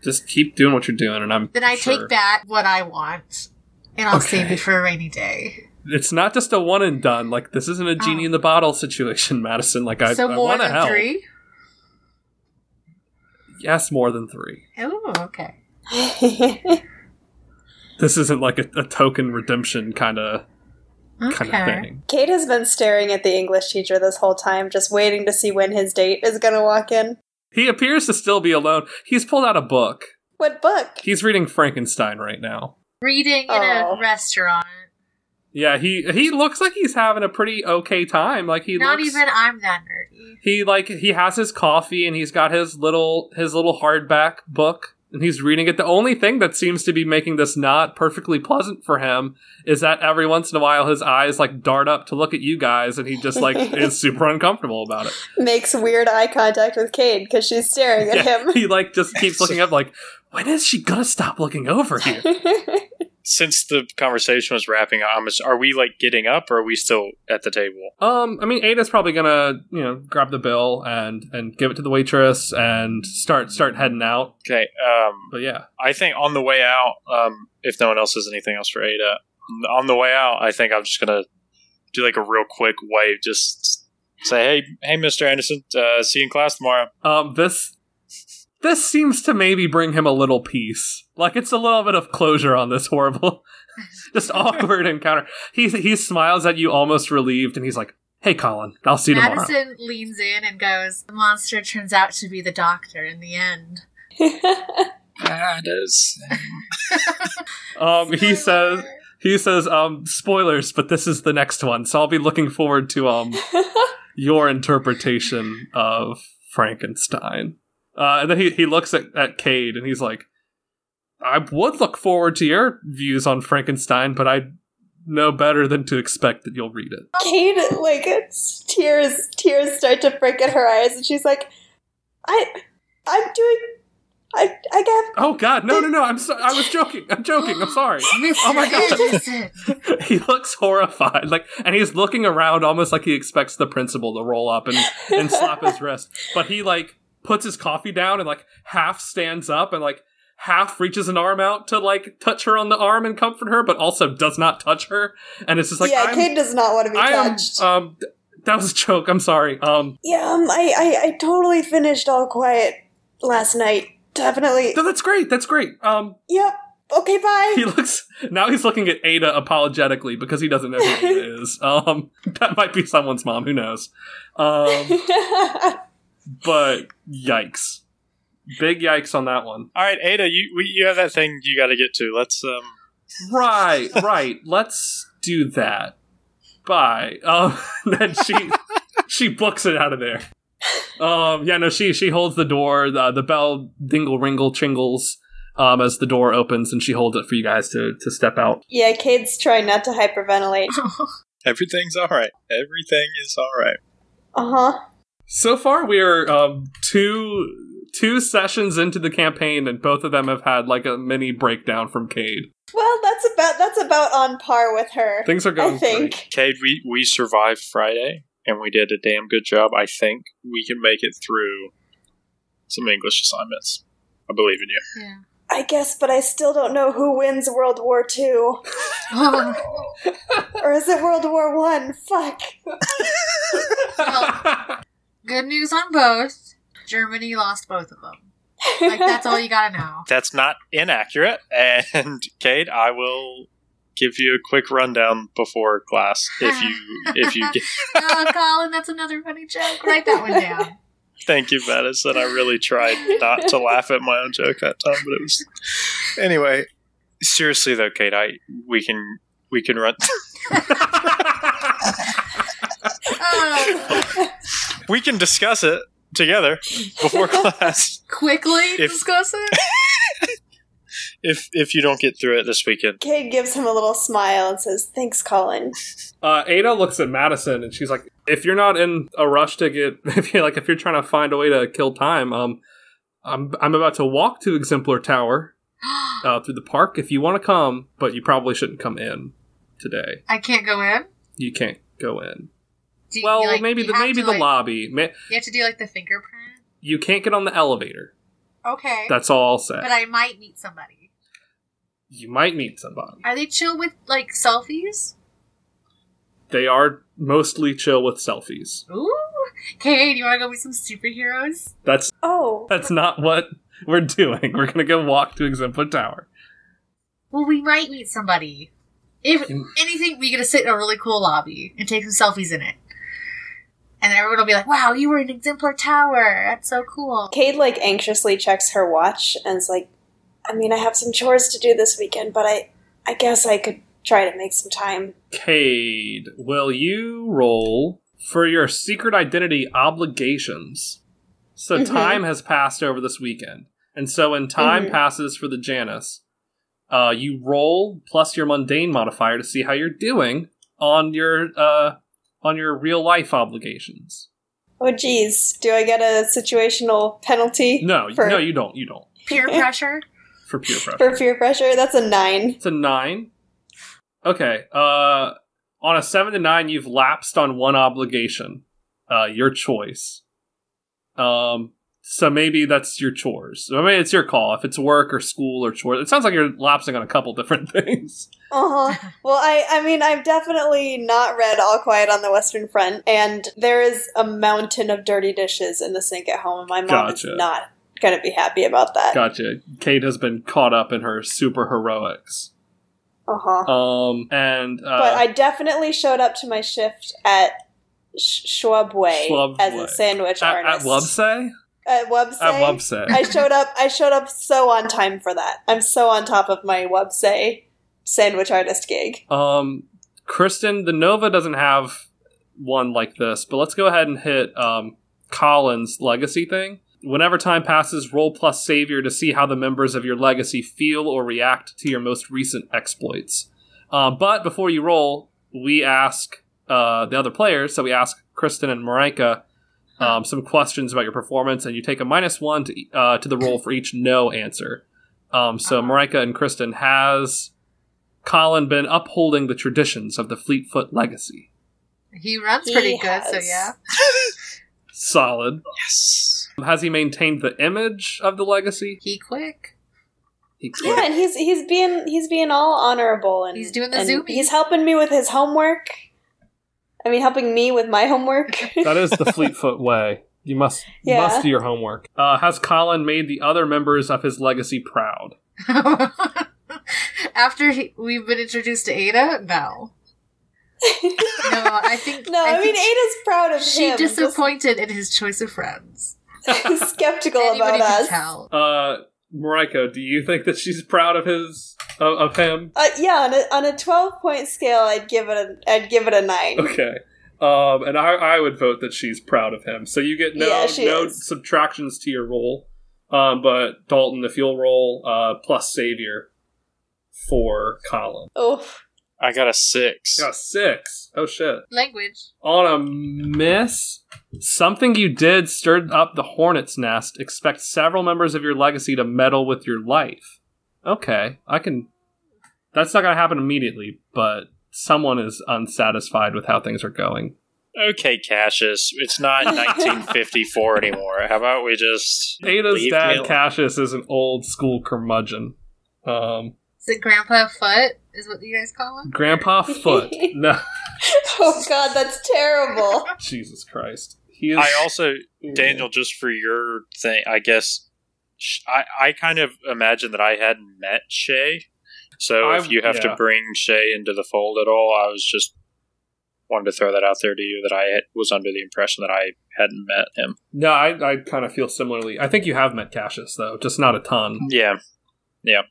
[SPEAKER 2] Just keep doing what you're doing and I'm
[SPEAKER 5] Then I
[SPEAKER 2] sure.
[SPEAKER 5] take back what I want, and I'll save it for a rainy day.
[SPEAKER 2] It's not just a one and done. Like this isn't a oh. genie
[SPEAKER 5] Oh.
[SPEAKER 2] in the bottle situation, Madison. Like I,
[SPEAKER 5] so
[SPEAKER 2] I want to
[SPEAKER 5] than
[SPEAKER 2] help.
[SPEAKER 5] three.
[SPEAKER 2] Yes, more than three.
[SPEAKER 5] Oh, okay.
[SPEAKER 2] This isn't like a, a token redemption kind of kind of thing.
[SPEAKER 3] Kate has been staring at the English teacher this whole time, just waiting to see when his date is gonna walk in.
[SPEAKER 2] He appears to still be alone. He's pulled out a book.
[SPEAKER 3] What book?
[SPEAKER 2] He's reading Frankenstein right now.
[SPEAKER 5] Reading in
[SPEAKER 3] Oh.
[SPEAKER 5] a restaurant.
[SPEAKER 2] Yeah, he he looks like he's having a pretty okay time. Like he
[SPEAKER 5] Not
[SPEAKER 2] looks,
[SPEAKER 5] even I'm that nerdy.
[SPEAKER 2] he like he has his coffee and he's got his little his little hardback book and he's reading it. The only thing that seems to be making this not perfectly pleasant for him is that every once in a while his eyes like dart up to look at you guys and he just like is super uncomfortable about it.
[SPEAKER 3] Makes weird eye contact with Kate because she's staring at
[SPEAKER 2] Yeah,
[SPEAKER 3] him.
[SPEAKER 2] he like just keeps looking up like when is she gonna stop looking over here?
[SPEAKER 6] Since the conversation was wrapping up, are we like getting up, or are we still at the table?
[SPEAKER 2] Um, I mean, Ada's probably gonna, you know, grab the bill and and give it to the waitress and start start heading out.
[SPEAKER 6] Okay. Um,
[SPEAKER 2] But yeah,
[SPEAKER 6] I think on the way out, um, if no one else has anything else for Ada, on the way out, I think I'm just gonna do like a real quick wave, just say, "Hey, hey, Mister Anderson, uh, see you in class tomorrow."
[SPEAKER 2] Um, this this seems to maybe bring him a little peace. Like it's a little bit of closure on this horrible, just awkward encounter. He he smiles at you, almost relieved, and he's like, "Hey, Colin, I'll see you tomorrow."
[SPEAKER 5] Madison leans in and goes, The monster turns out to be the doctor in the end.
[SPEAKER 6] That is.
[SPEAKER 2] Um, he says he says, um, spoilers, but this is the next one, so I'll be looking forward to um your interpretation of Frankenstein. Uh, and then he, he looks at, at Kate and he's like, I would look forward to your views on Frankenstein, but I know better than to expect that you'll read it.
[SPEAKER 3] Kate, like, it's- tears, tears start to break in her eyes, and she's like, "I, I'm doing, I, I got."
[SPEAKER 2] Oh God, no, no, no! I'm so- I was joking. I'm joking. I'm sorry. Oh my God. He looks horrified, like, and he's looking around almost like he expects the principal to roll up and and slap his wrist. But he like puts his coffee down and like half stands up and like half reaches an arm out to like touch her on the arm and comfort her, but also does not touch her. And it's just like,
[SPEAKER 3] yeah, Kate does not want to be
[SPEAKER 2] I am,
[SPEAKER 3] touched.
[SPEAKER 2] um, that was a joke. I'm sorry. Um,
[SPEAKER 3] yeah, um, I, I, I totally finished All Quiet last night. Definitely.
[SPEAKER 2] no, that's great. That's great. Um,
[SPEAKER 3] Yep. Okay, bye.
[SPEAKER 2] he looks now he's looking at Ada apologetically because he doesn't know who Ada is. Um, that might be someone's mom. Who knows? Um, but yikes, big yikes on that one.
[SPEAKER 6] All right, Ada, you we, you have that thing you got to get to. Let's um.
[SPEAKER 2] Right, right. Let's do that. Bye. Um, then she she books it out of there. Um, yeah, no, she she holds the door. The, the bell dingle ringle chingles um, as the door opens, and she holds it for you guys to to step out.
[SPEAKER 3] yeah, Kate's trying not to hyperventilate.
[SPEAKER 6] Everything's all right. Everything is all right.
[SPEAKER 3] Uh huh.
[SPEAKER 2] So far, we are um, two two sessions into the campaign, and both of them have had like a mini breakdown from Kate.
[SPEAKER 3] Well, that's about that's about on par with her.
[SPEAKER 2] Things are going
[SPEAKER 3] I think.
[SPEAKER 2] great.
[SPEAKER 6] Kate, we we survived Friday, and we did a damn good job. I think we can make it through some English assignments. I believe in you.
[SPEAKER 5] Yeah.
[SPEAKER 3] I guess, but I still don't know who wins World War Two, or is it World War One? Fuck.
[SPEAKER 5] Good news on both. Germany lost both of them. Like that's all you gotta know.
[SPEAKER 6] That's not inaccurate. And Kate, I will give you a quick rundown before class if you if you get.
[SPEAKER 5] oh, Colin, that's another funny joke. Write that one down.
[SPEAKER 6] Thank you, Madison. I really tried not to laugh at my own joke that time, but it was anyway. Seriously though, Kate, I we can we can run
[SPEAKER 5] Uh,
[SPEAKER 6] we can discuss it together before class
[SPEAKER 5] quickly
[SPEAKER 6] If-
[SPEAKER 5] discuss it.
[SPEAKER 6] if if you don't get through it this weekend.
[SPEAKER 3] Kate gives him a little smile and says, "Thanks, Colin."
[SPEAKER 2] Uh, Ada looks at Madison and she's like, "If you're not in a rush to get, if you're like, if you're trying to find a way to kill time, um, I'm I'm about to walk to Exemplar Tower, uh, through the park. If you want to come, but you probably shouldn't come in today.
[SPEAKER 5] I can't go in.
[SPEAKER 2] You can't go in.
[SPEAKER 5] Do you,
[SPEAKER 2] Well,
[SPEAKER 5] like,
[SPEAKER 2] maybe
[SPEAKER 5] you
[SPEAKER 2] the maybe
[SPEAKER 5] to,
[SPEAKER 2] the
[SPEAKER 5] like-
[SPEAKER 2] lobby.
[SPEAKER 5] You have to do like the fingerprint.
[SPEAKER 2] You can't get on the elevator.
[SPEAKER 5] Okay,
[SPEAKER 2] That's all I'll say.
[SPEAKER 5] but I might meet somebody.
[SPEAKER 2] you might meet somebody.
[SPEAKER 5] Are they chill with like selfies?
[SPEAKER 2] They are mostly chill with selfies.
[SPEAKER 5] Ooh, Kate, do you want to go meet some superheroes?
[SPEAKER 2] That's
[SPEAKER 3] Oh,
[SPEAKER 2] that's not what we're doing. We're gonna go walk to Exemplar Tower.
[SPEAKER 5] Well, we might meet somebody. If anything, we get to sit in a really cool lobby and take some selfies in it. And everyone will be like, wow, you were in Exemplar Tower. That's so cool.
[SPEAKER 3] Kate like anxiously checks her watch and is like, "I mean, I have some chores to do this weekend, but I, I guess I could try to make some time."
[SPEAKER 2] Kate, will you roll for your secret identity obligations? So
[SPEAKER 3] Mhm.
[SPEAKER 2] time has passed over this weekend, and so when time
[SPEAKER 3] Mhm.
[SPEAKER 2] passes for the Janus, uh, you roll plus your mundane modifier to see how you're doing on your uh, on your real life obligations.
[SPEAKER 3] Oh, geez, do I get a situational penalty?
[SPEAKER 2] No,
[SPEAKER 3] for,
[SPEAKER 2] no, you don't. You don't
[SPEAKER 5] Peer pressure.
[SPEAKER 2] for peer pressure.
[SPEAKER 3] for peer pressure. That's a nine.
[SPEAKER 2] It's a nine. Okay. Uh, on a seven to nine, you've lapsed on one obligation. Uh, your choice. Um, So maybe that's your chores. I mean, it's your call. If it's work or school or chores, it sounds like you're lapsing on a couple different things.
[SPEAKER 7] Uh huh. Well, I I mean, I've definitely not read All Quiet on the Western Front, and there is a mountain of dirty dishes in the sink at home, and my mom
[SPEAKER 2] Gotcha.
[SPEAKER 7] is not going to be happy about that.
[SPEAKER 2] Gotcha. Kate has been caught up in her super heroics.
[SPEAKER 7] Uh huh.
[SPEAKER 2] Um, and uh,
[SPEAKER 7] but I definitely showed up to my shift at Sh- Schwab Way as a sandwich
[SPEAKER 2] at, at
[SPEAKER 7] artist. At Wubsay.
[SPEAKER 2] At Wubsay.
[SPEAKER 7] I showed up. I showed up so on time for that. I'm so on top of my Websay sandwich artist gig.
[SPEAKER 2] Um, Kristen, the Nova doesn't have one like this, but let's go ahead and hit um, Colin's legacy thing. Whenever time passes, roll plus savior to see how the members of your legacy feel or react to your most recent exploits. Um, but before you roll, we ask uh, the other players, so we ask Kristen and Marika um, some questions about your performance, and you take a minus one to, uh, to the roll for each no answer. Um, so Marika and Kristen, has Colin been upholding the traditions of the Fleetfoot legacy?
[SPEAKER 5] He runs
[SPEAKER 7] He
[SPEAKER 5] pretty good, so yeah.
[SPEAKER 2] Solid.
[SPEAKER 6] Yes.
[SPEAKER 2] Has he maintained the image of the legacy?
[SPEAKER 5] He quick.
[SPEAKER 2] He
[SPEAKER 7] Yeah, and he's he's being he's being all honorable and
[SPEAKER 5] He's doing the
[SPEAKER 7] and
[SPEAKER 5] zoomies.
[SPEAKER 7] He's helping me with his homework. I mean, helping me with my homework.
[SPEAKER 2] that is the Fleetfoot way. You must
[SPEAKER 7] Yeah.
[SPEAKER 2] must do your homework. Uh, has Colin made the other members of his legacy proud?
[SPEAKER 5] After he, we've been introduced to Ada, no. No, I think.
[SPEAKER 7] no, I, mean Ada's proud of
[SPEAKER 5] She
[SPEAKER 7] him. just
[SPEAKER 5] disappointed in his choice of friends.
[SPEAKER 7] skeptical
[SPEAKER 5] Anybody
[SPEAKER 7] about
[SPEAKER 5] can
[SPEAKER 7] us.
[SPEAKER 5] tell.
[SPEAKER 2] Uh, Marika, do you think that she's proud of his of, of him?
[SPEAKER 7] Uh, yeah, on a, on a twelve point scale, I'd give it a I'd give it a nine.
[SPEAKER 2] Okay. Um, and I, I would vote that she's proud of him. So you get no
[SPEAKER 7] Yeah,
[SPEAKER 2] no
[SPEAKER 7] is.
[SPEAKER 2] subtractions to your roll. Um, but Dalton, if you'll roll uh, plus savior for Colin,
[SPEAKER 7] Oof.
[SPEAKER 6] I got a six.
[SPEAKER 2] got a six. Oh shit!
[SPEAKER 5] Language.
[SPEAKER 2] On a miss, something you did stirred up the hornet's nest. Expect several members of your legacy to meddle with your life. Okay, I can. That's not going to happen immediately, but someone is unsatisfied with how things are going.
[SPEAKER 6] Okay, Cassius, it's not 1954 anymore. How about we just
[SPEAKER 2] Ada's
[SPEAKER 6] leave
[SPEAKER 2] dad,
[SPEAKER 6] alone?
[SPEAKER 2] Cassius, is an old school curmudgeon. Um,
[SPEAKER 5] Is it Grandpa Foot? Is what you guys call him?
[SPEAKER 2] Grandpa Foot. no,
[SPEAKER 7] Oh God, that's terrible.
[SPEAKER 2] Jesus Christ. He is.
[SPEAKER 6] I also, Daniel, just for your thing, I guess sh- I, I kind of imagine that I hadn't met Shay. So if you have
[SPEAKER 2] yeah.
[SPEAKER 6] to bring Shay into the fold at all, I was just wanted to throw that out there to you that I had- was under the impression that I hadn't met him.
[SPEAKER 2] No, I, I kind of feel similarly. I think you have met Cassius, though, just not a ton.
[SPEAKER 6] Yeah.
[SPEAKER 2] Yeah,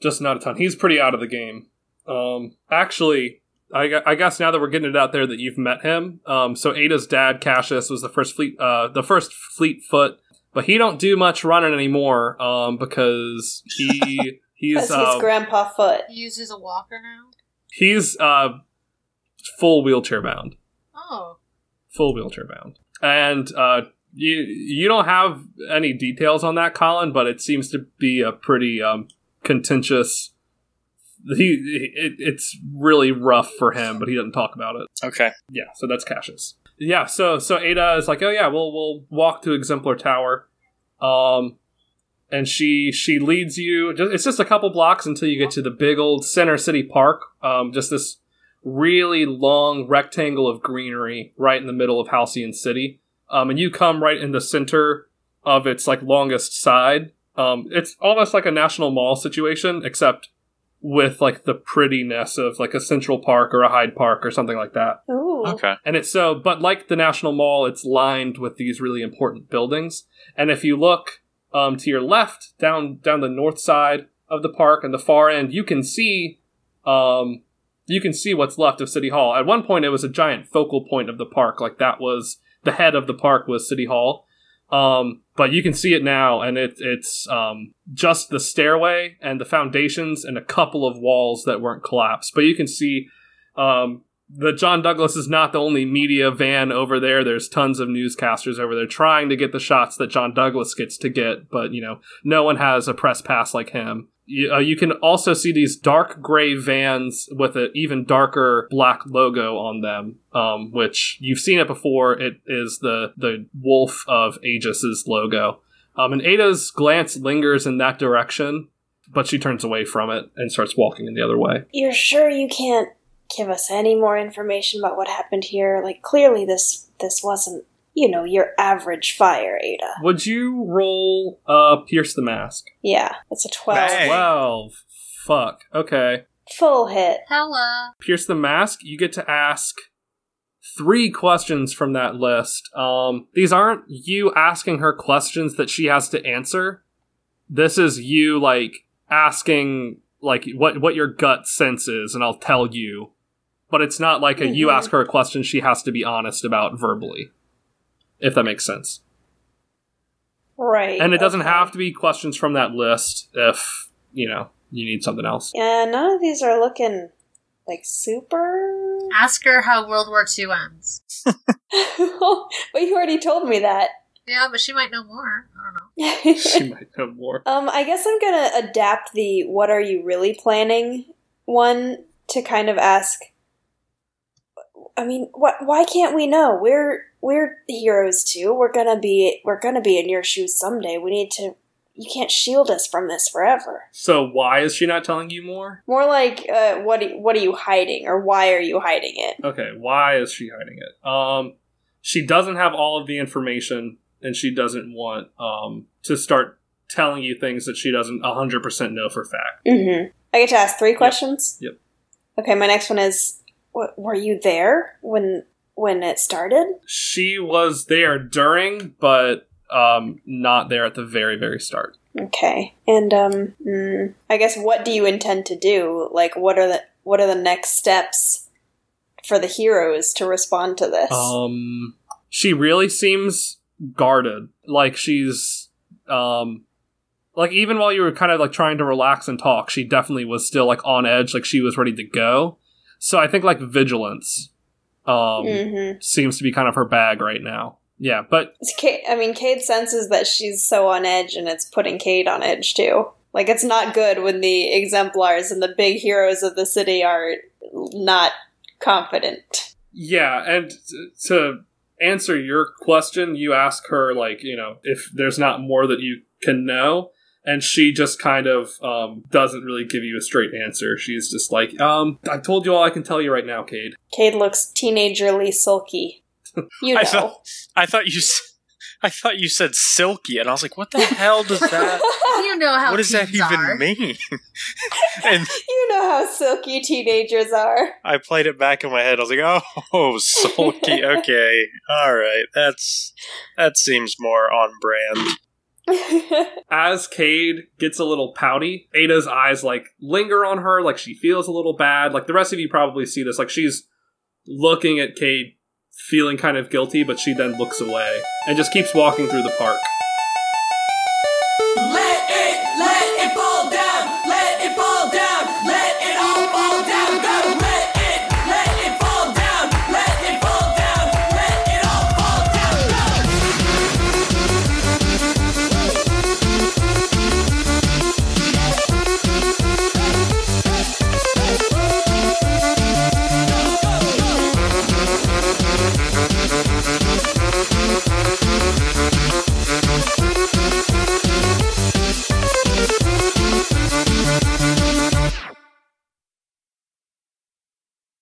[SPEAKER 2] just not a ton. He's pretty out of the game. Um, actually, I, I guess now that we're getting it out there that you've met him, um, so Ada's dad, Cassius, was the first fleet, uh, the first fleet foot, but he don't do much running anymore, um, because he he's uh,
[SPEAKER 7] his grandpa foot.
[SPEAKER 5] He uses a walker now.
[SPEAKER 2] he's uh full wheelchair bound.
[SPEAKER 5] Oh,
[SPEAKER 2] full wheelchair bound. And uh, you you don't have any details on that, Colin, but it seems to be a pretty um, contentious. He it, it's really rough for him, but he doesn't talk about it.
[SPEAKER 6] Okay.
[SPEAKER 2] Yeah, so that's Cassius. Yeah, so so Ada is like, oh yeah, we'll we'll walk to Exemplar Tower, um, and she she leads you. It's just a couple blocks until you get to the big old Center City Park. Um, just this really long rectangle of greenery right in the middle of Halcyon City. Um, and you come right in the center of its like longest side. Um, it's almost like a National Mall situation, except with like the prettiness of like a Central Park or a Hyde Park or something like that.
[SPEAKER 7] Ooh.
[SPEAKER 6] Okay.
[SPEAKER 2] And it's so, but like the National Mall, it's lined with these really important buildings. And if you look um, to your left, down down the north side of the park and the far end, you can see um, you can see what's left of City Hall. At one point, it was a giant focal point of the park, like that was the head of the park was City Hall. Um, but you can see it now, and it, it's um, just the stairway and the foundations and a couple of walls that weren't collapsed. But you can see um, the John Douglas is not the only media van over there. There's tons of newscasters over there trying to get the shots that John Douglas gets to get, but you know, no one has a press pass like him. You, uh, you can also see these dark gray vans with an even darker black logo on them, um, which you've seen it before. It is the the Wolf of Aegis's logo. Um, and Ada's glance lingers in that direction, but she turns away from it and starts walking in the other way.
[SPEAKER 3] You're sure you can't give us any more information about what happened here? Like clearly this this wasn't, you know, your average fire, Ada.
[SPEAKER 2] Would you roll uh pierce the mask?
[SPEAKER 3] Yeah, it's a 12.
[SPEAKER 8] Bang.
[SPEAKER 2] Twelve. Fuck. Okay.
[SPEAKER 3] Full hit.
[SPEAKER 5] Hella.
[SPEAKER 2] Pierce the mask. You get to ask three questions from that list. Um, these aren't you asking her questions that she has to answer. This is you like asking like what what your gut sense is, and I'll tell you. But it's not like a you
[SPEAKER 3] Mhm.
[SPEAKER 2] ask her a question she has to be honest about verbally. If that makes sense.
[SPEAKER 3] Right.
[SPEAKER 2] And it doesn't
[SPEAKER 3] okay.
[SPEAKER 2] have to be questions from that list if, you know, you need something else.
[SPEAKER 3] Yeah, none of these are looking like super.
[SPEAKER 5] Ask her how World War II ends.
[SPEAKER 3] but you already told me that.
[SPEAKER 5] Yeah, but she might know more. I don't know.
[SPEAKER 2] she might know more.
[SPEAKER 3] um, I guess I'm gonna adapt the "What are you really planning?" one to kind of ask. I mean, what? Why can't we know? We're we're heroes too. We're gonna be we're gonna be in your shoes someday. We need to. You can't shield us from this forever.
[SPEAKER 2] So why is she not telling you more?
[SPEAKER 3] More like, uh, what? What are you hiding, or why are you hiding it?
[SPEAKER 2] Okay, why is she hiding it? Um, she doesn't have all of the information, and she doesn't want um to start telling you things that she doesn't hundred percent know for fact.
[SPEAKER 3] Mm-hmm. I get to ask three questions.
[SPEAKER 2] Yep.
[SPEAKER 3] Okay, my next one is: Were you there when when it started?
[SPEAKER 2] She was there during, but um, not there at the very very start.
[SPEAKER 3] Okay, and um, mm, I guess what do you intend to do? Like, what are the what are the next steps for the heroes to respond to this?
[SPEAKER 2] Um, she really seems guarded. Like she's, um, like even while you were kind of like trying to relax and talk, she definitely was still like on edge. Like she was ready to go. So I think like vigilance, um,
[SPEAKER 3] mm-hmm.
[SPEAKER 2] seems to be kind of her bag right now. Yeah, but
[SPEAKER 3] It's Kate, I mean, Kate senses that she's so on edge, and it's putting Kate on edge too. Like, it's not good when the exemplars and the big heroes of the city are not confident.
[SPEAKER 2] yeah, and to answer your question, you ask her like you know if there's not more that you can know. And she just kind of um, doesn't really give you a straight answer. She's just like, um, I told you all I can tell you right now, Kate.
[SPEAKER 3] Kate looks teenagerly sulky. You know.
[SPEAKER 6] I thought I thought you s- I thought you said silky, and I was like, what the hell does that?
[SPEAKER 5] You know how
[SPEAKER 6] what does that even
[SPEAKER 5] are.
[SPEAKER 6] mean? and
[SPEAKER 3] you know how silky teenagers are.
[SPEAKER 6] I played it back in my head. I was like, oh, sulky. Okay, all right. That's that seems more on brand.
[SPEAKER 2] As Kate gets a little pouty, Ada's eyes like linger on her, like she feels a little bad. Like the rest of you probably see this. Like she's looking at Kate, feeling kind of guilty, but she then looks away and just keeps walking through the park.